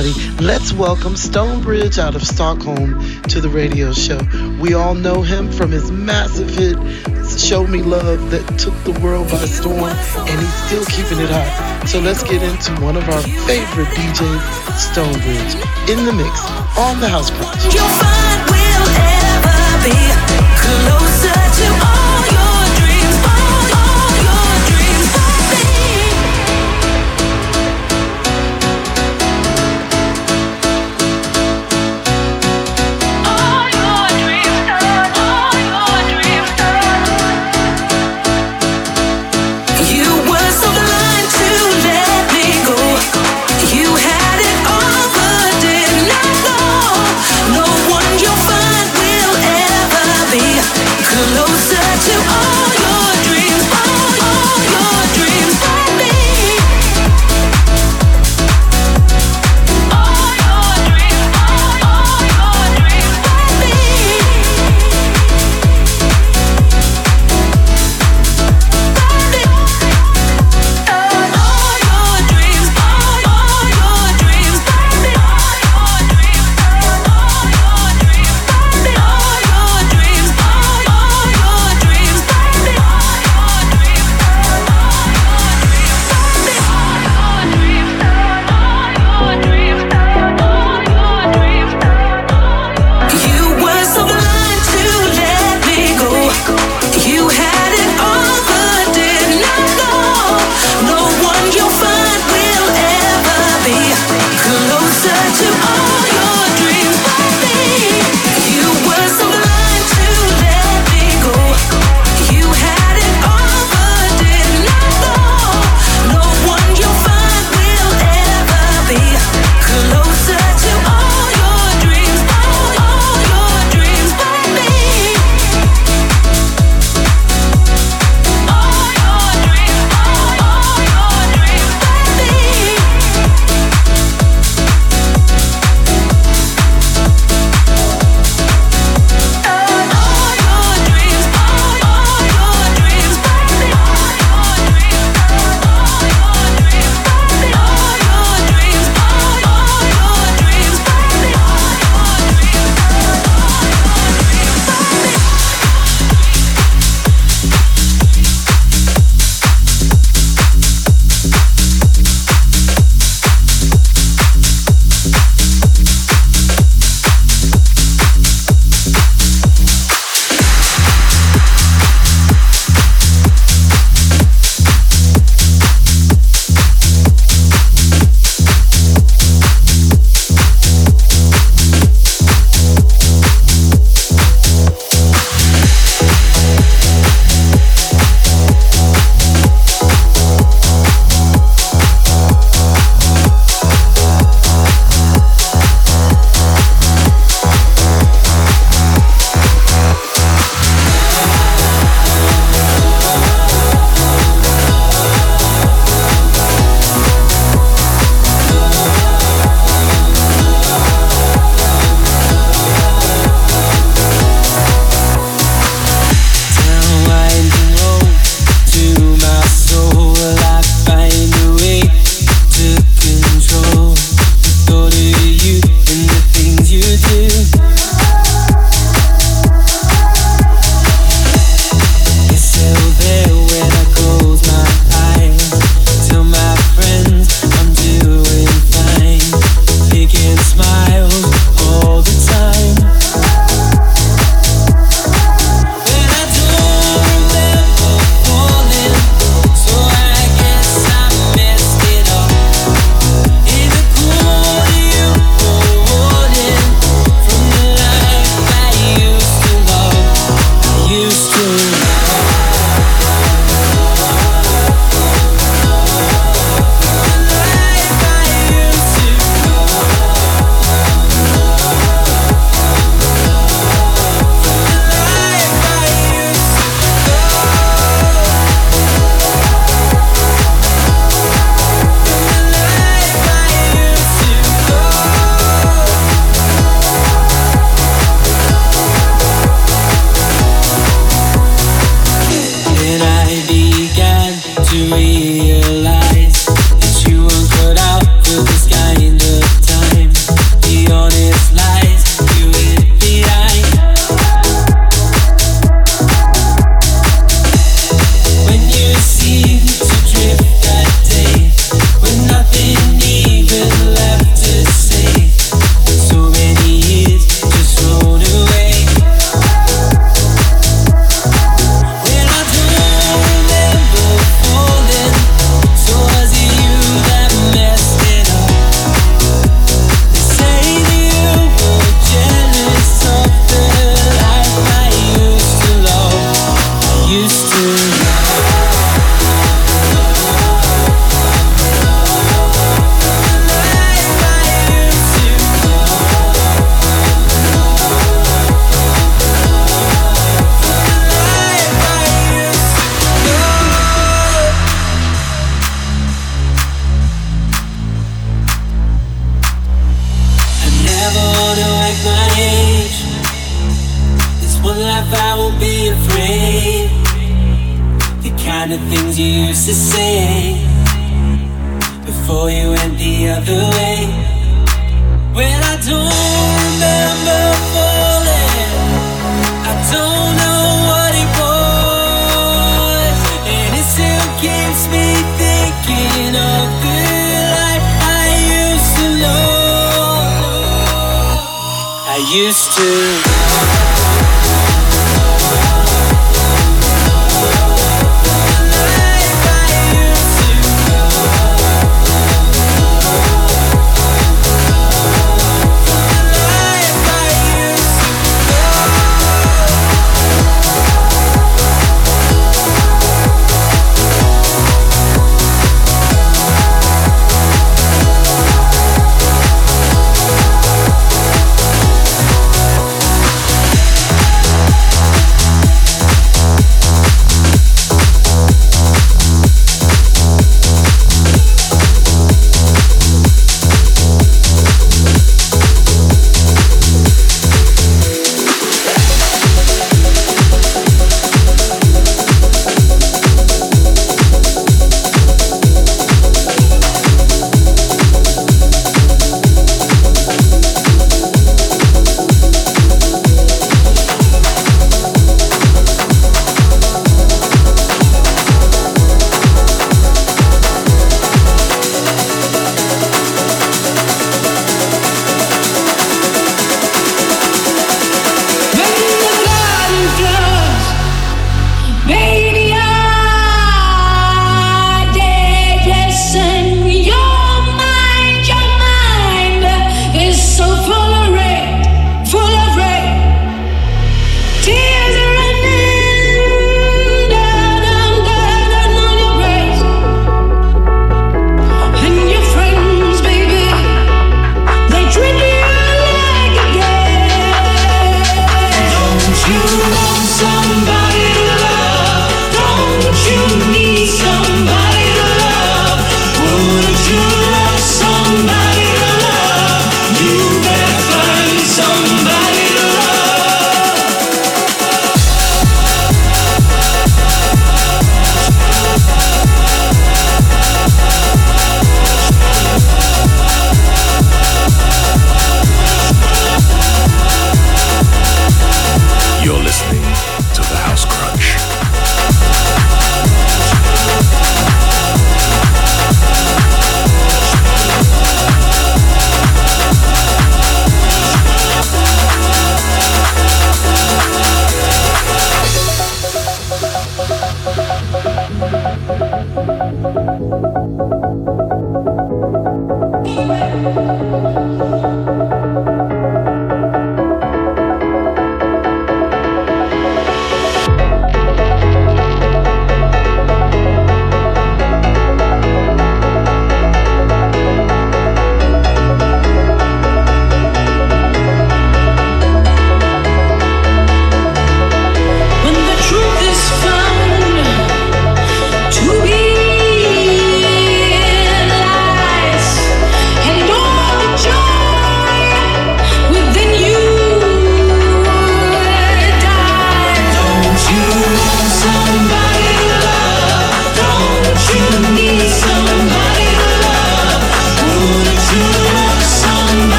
everybody, let's welcome Stonebridge out of Stockholm to the radio show. We all know him from his massive hit Show Me Love that took the world by storm and he's still keeping it hot. So let's get into one of our favorite DJs, Stonebridge, in the mix on the House Crunch.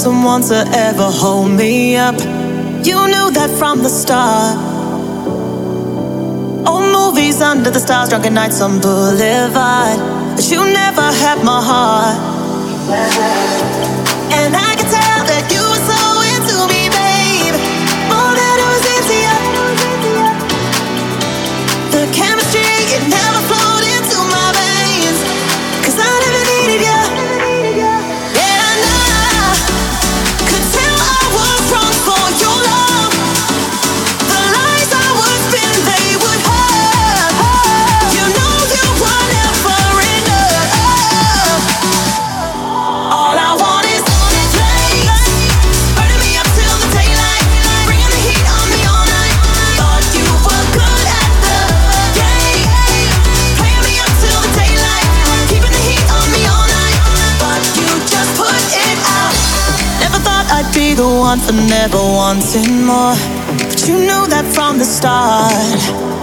someone to ever hold me up. You knew that from the start. Old movies under the stars, drunken nights on Boulevard. But you never had my heart. for never wanting more. But you knew that from the start.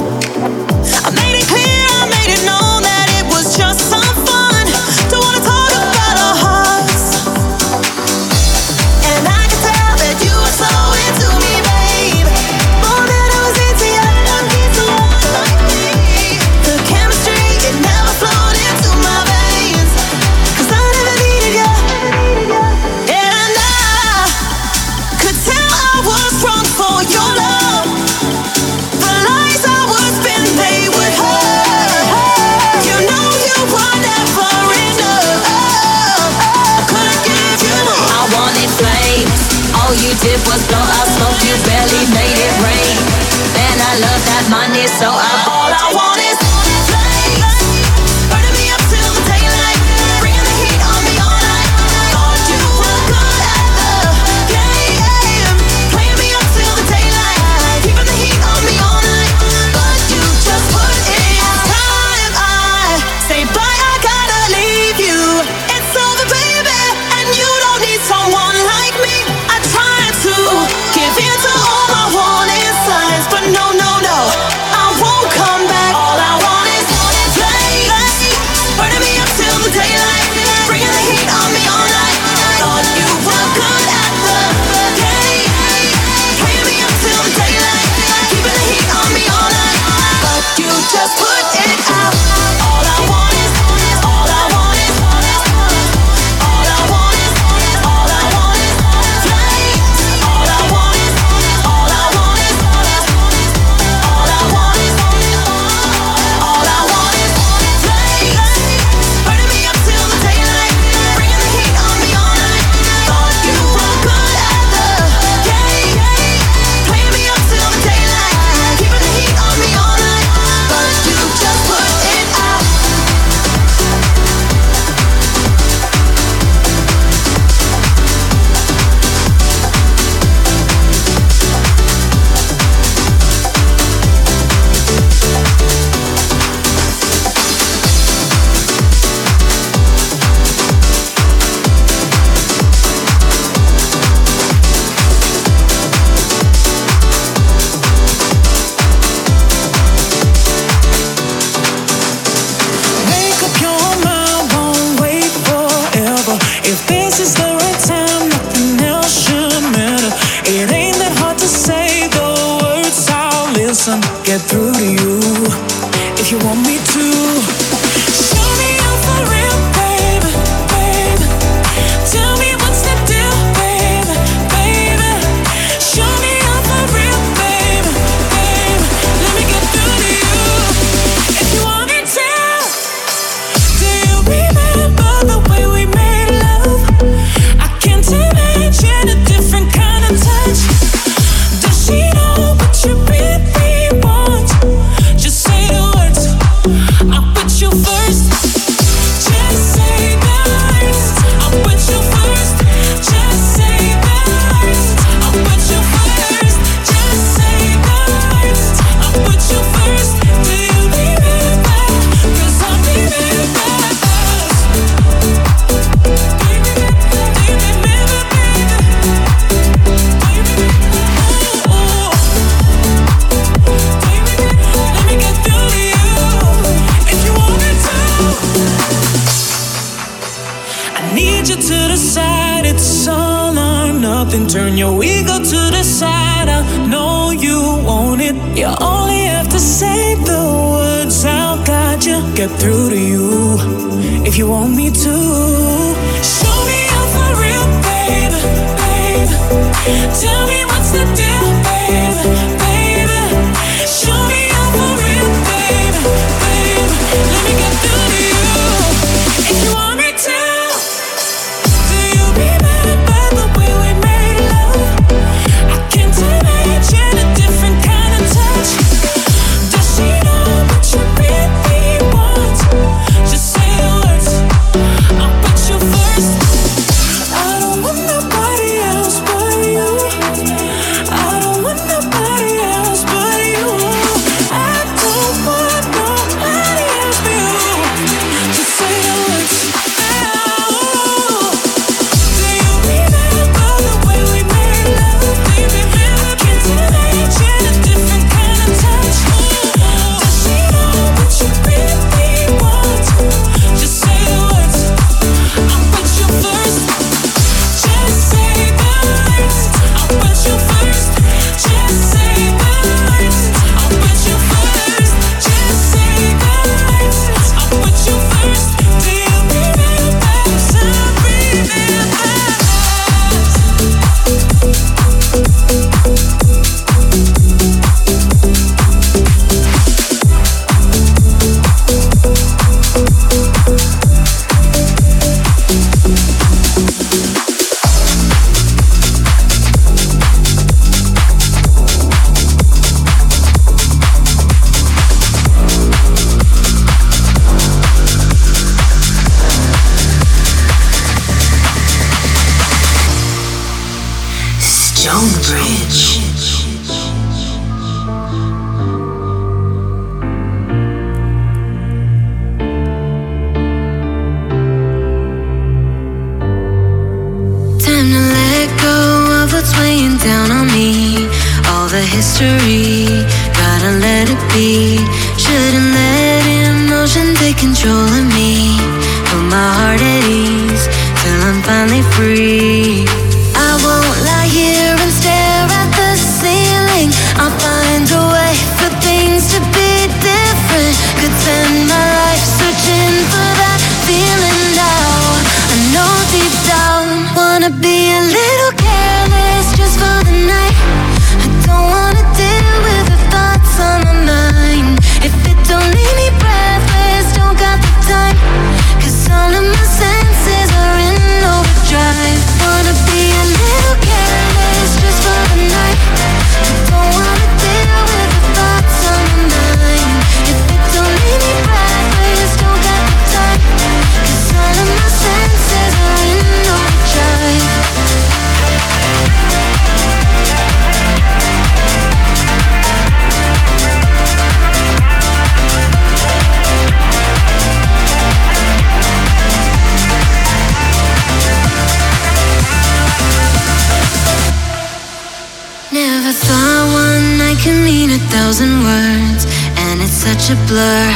down on me. All the history, gotta let it be. Shouldn't let emotion take control of me. Put my heart at ease till I'm finally free. such a blur,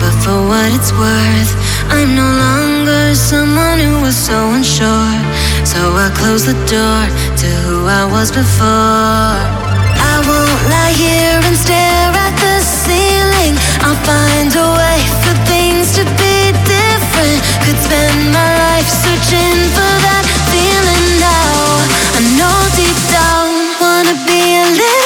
but for what it's worth, I'm no longer someone who was so unsure. So I close the door to who I was before. I won't lie here and stare at the ceiling. I'll find a way for things to be different. Could spend my life searching for that feeling now. I know deep down, wanna be a little.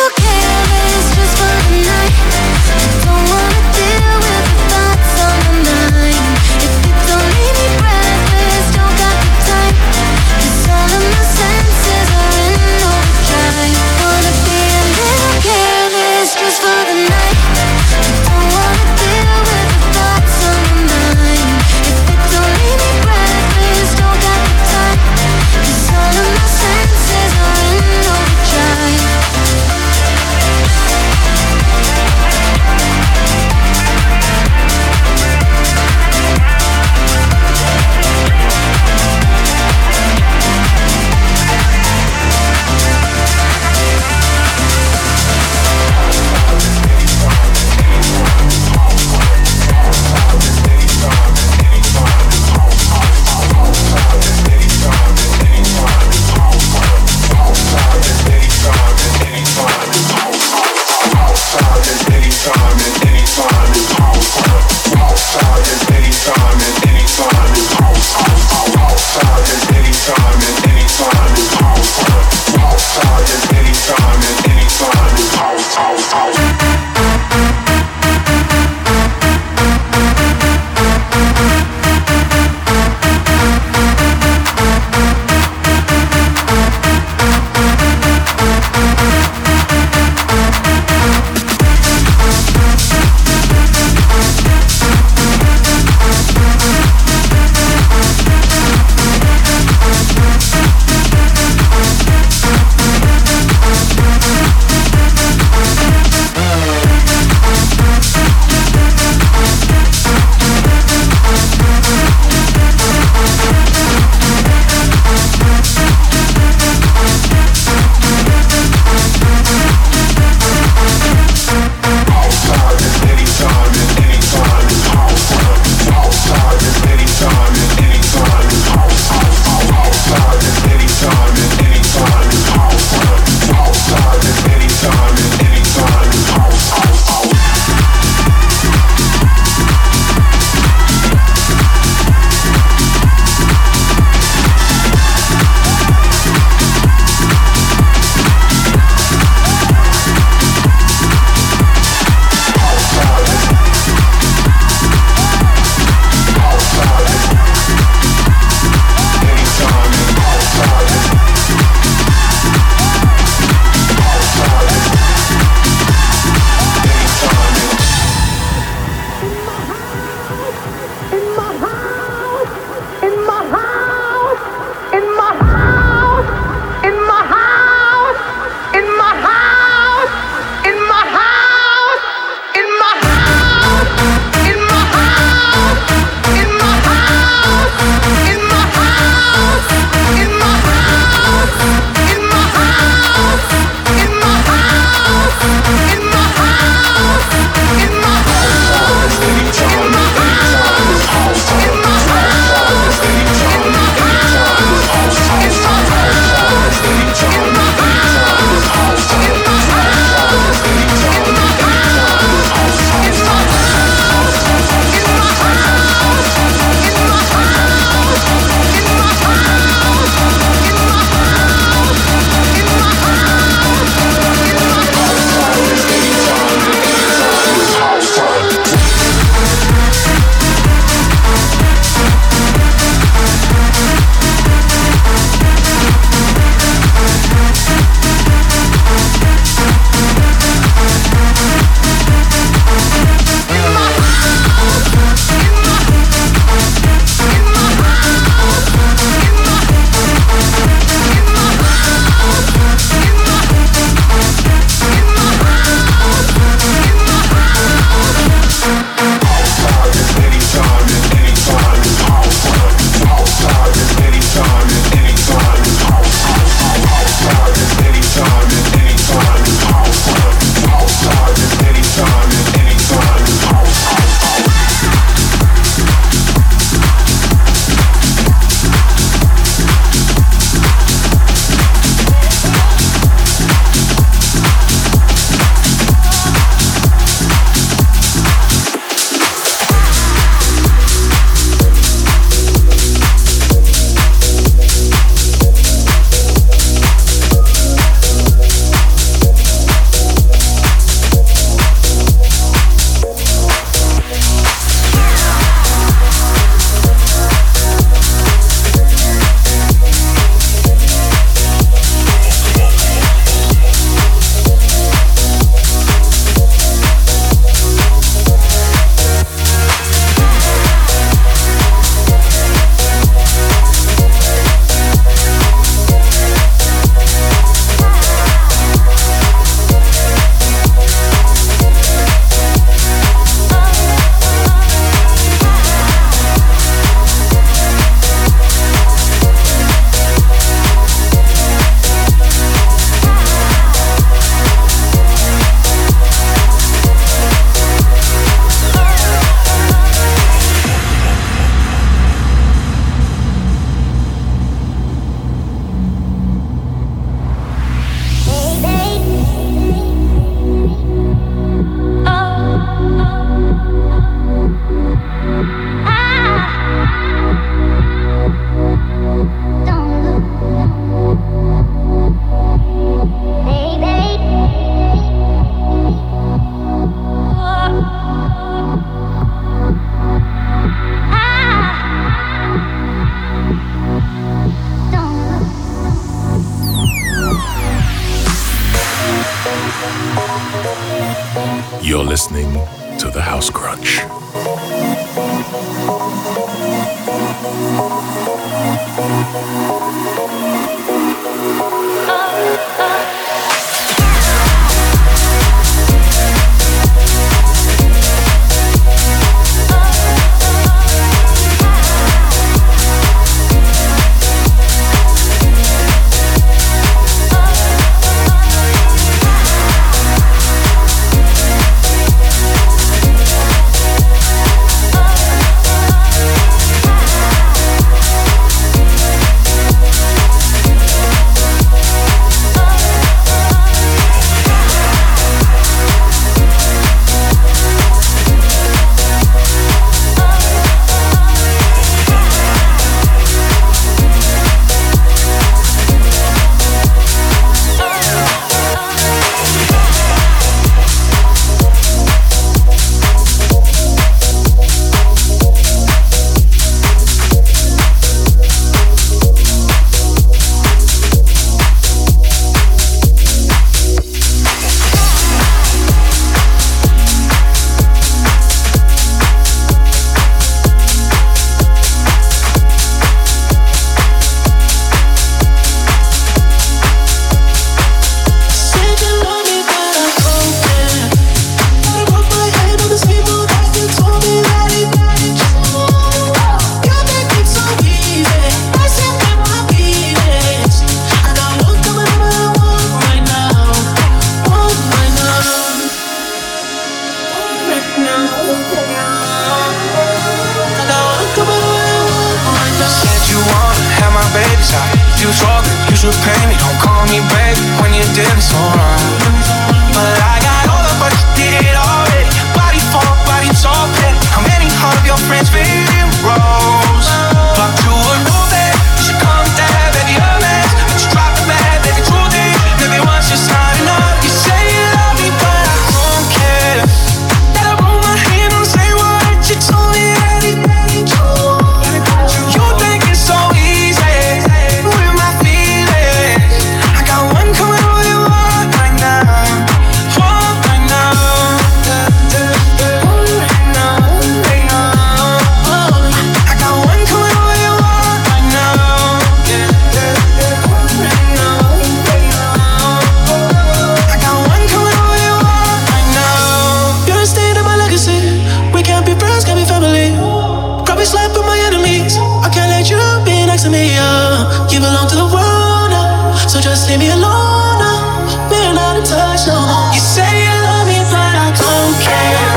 leave me alone now. We're not in touch no more. You say you love me, but I don't care.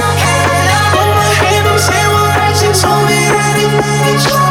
Put my hand on told me that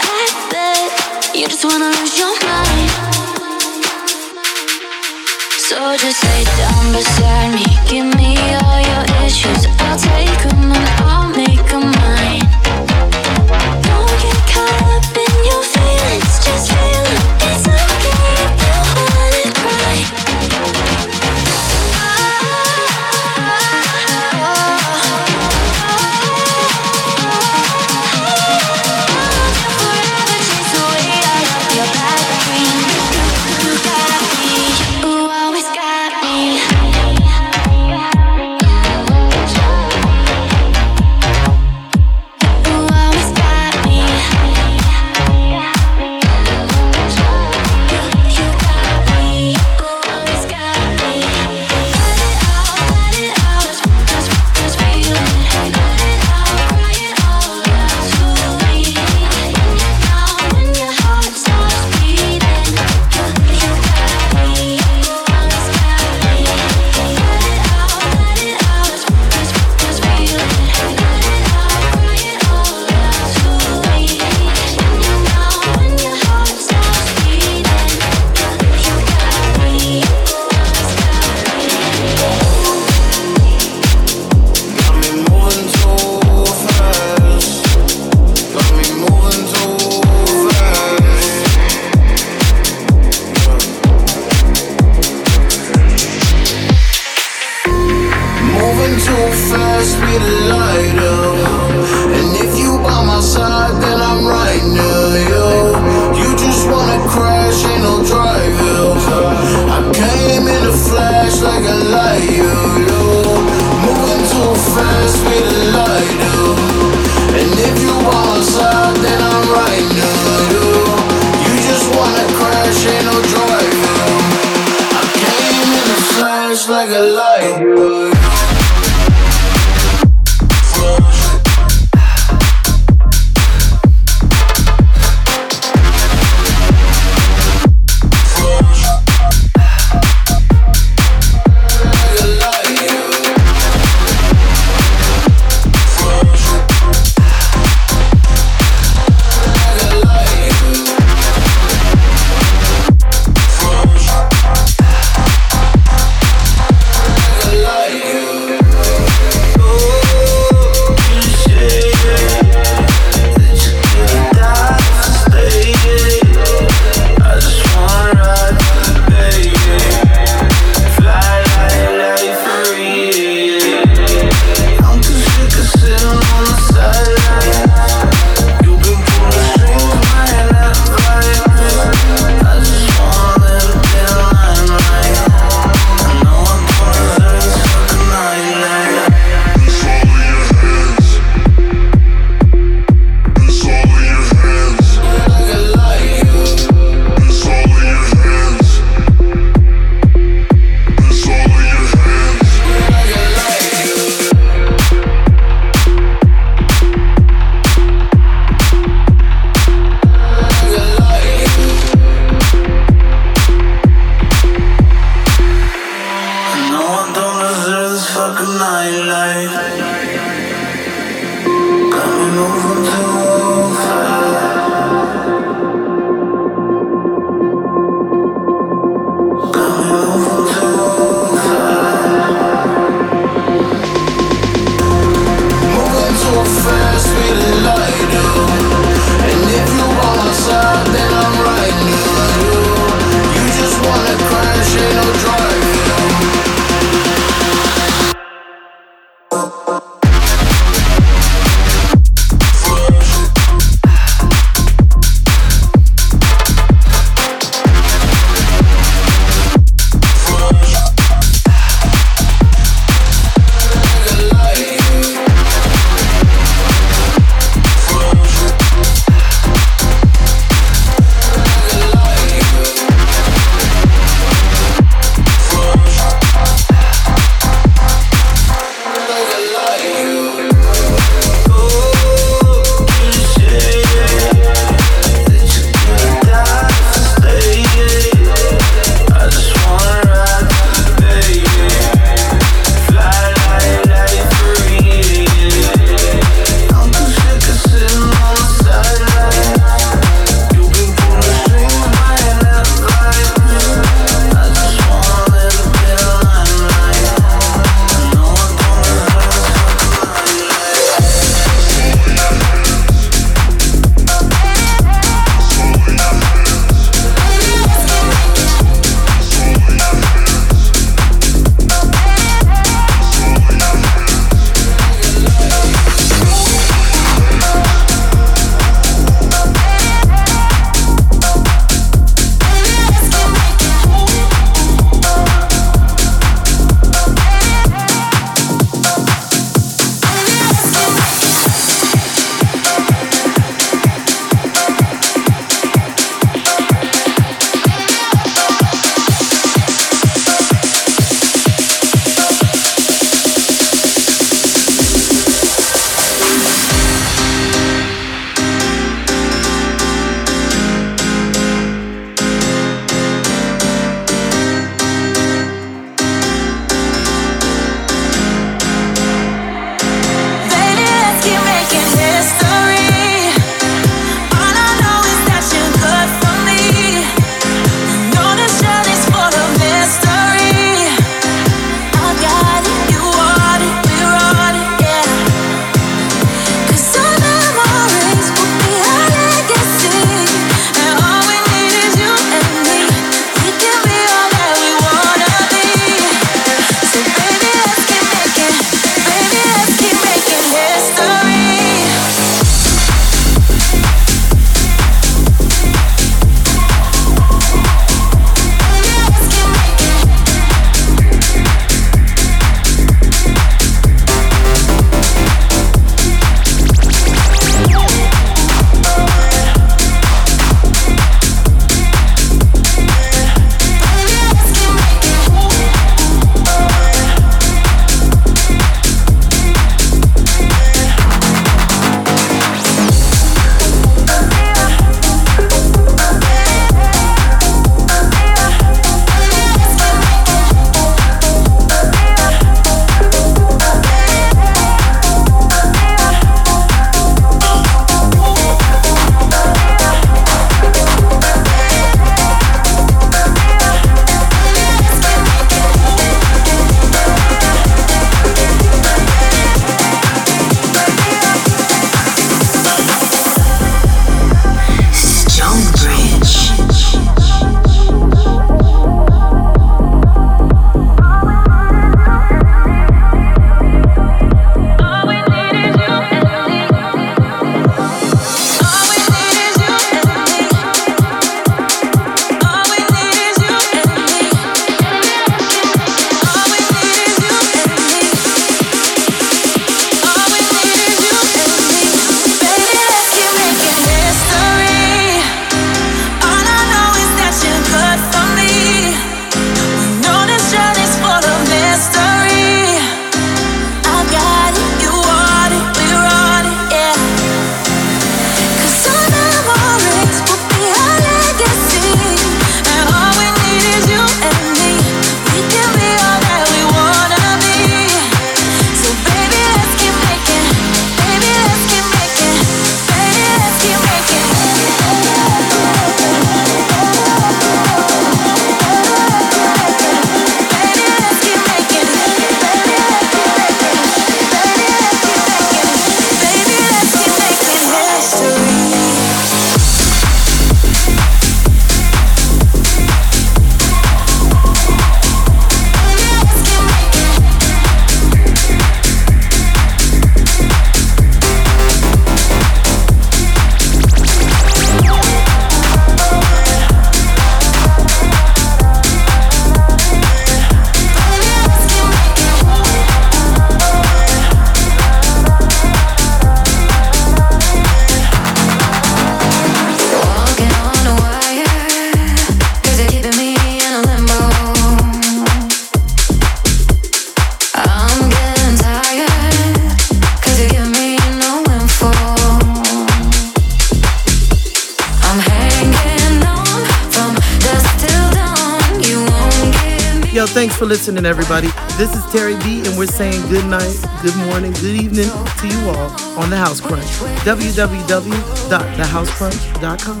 for listening, everybody. This is Terri B, and we're saying good night, good morning, good evening to you all on The House Crunch. www.thehousecrunch.com.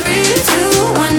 Three, two, one,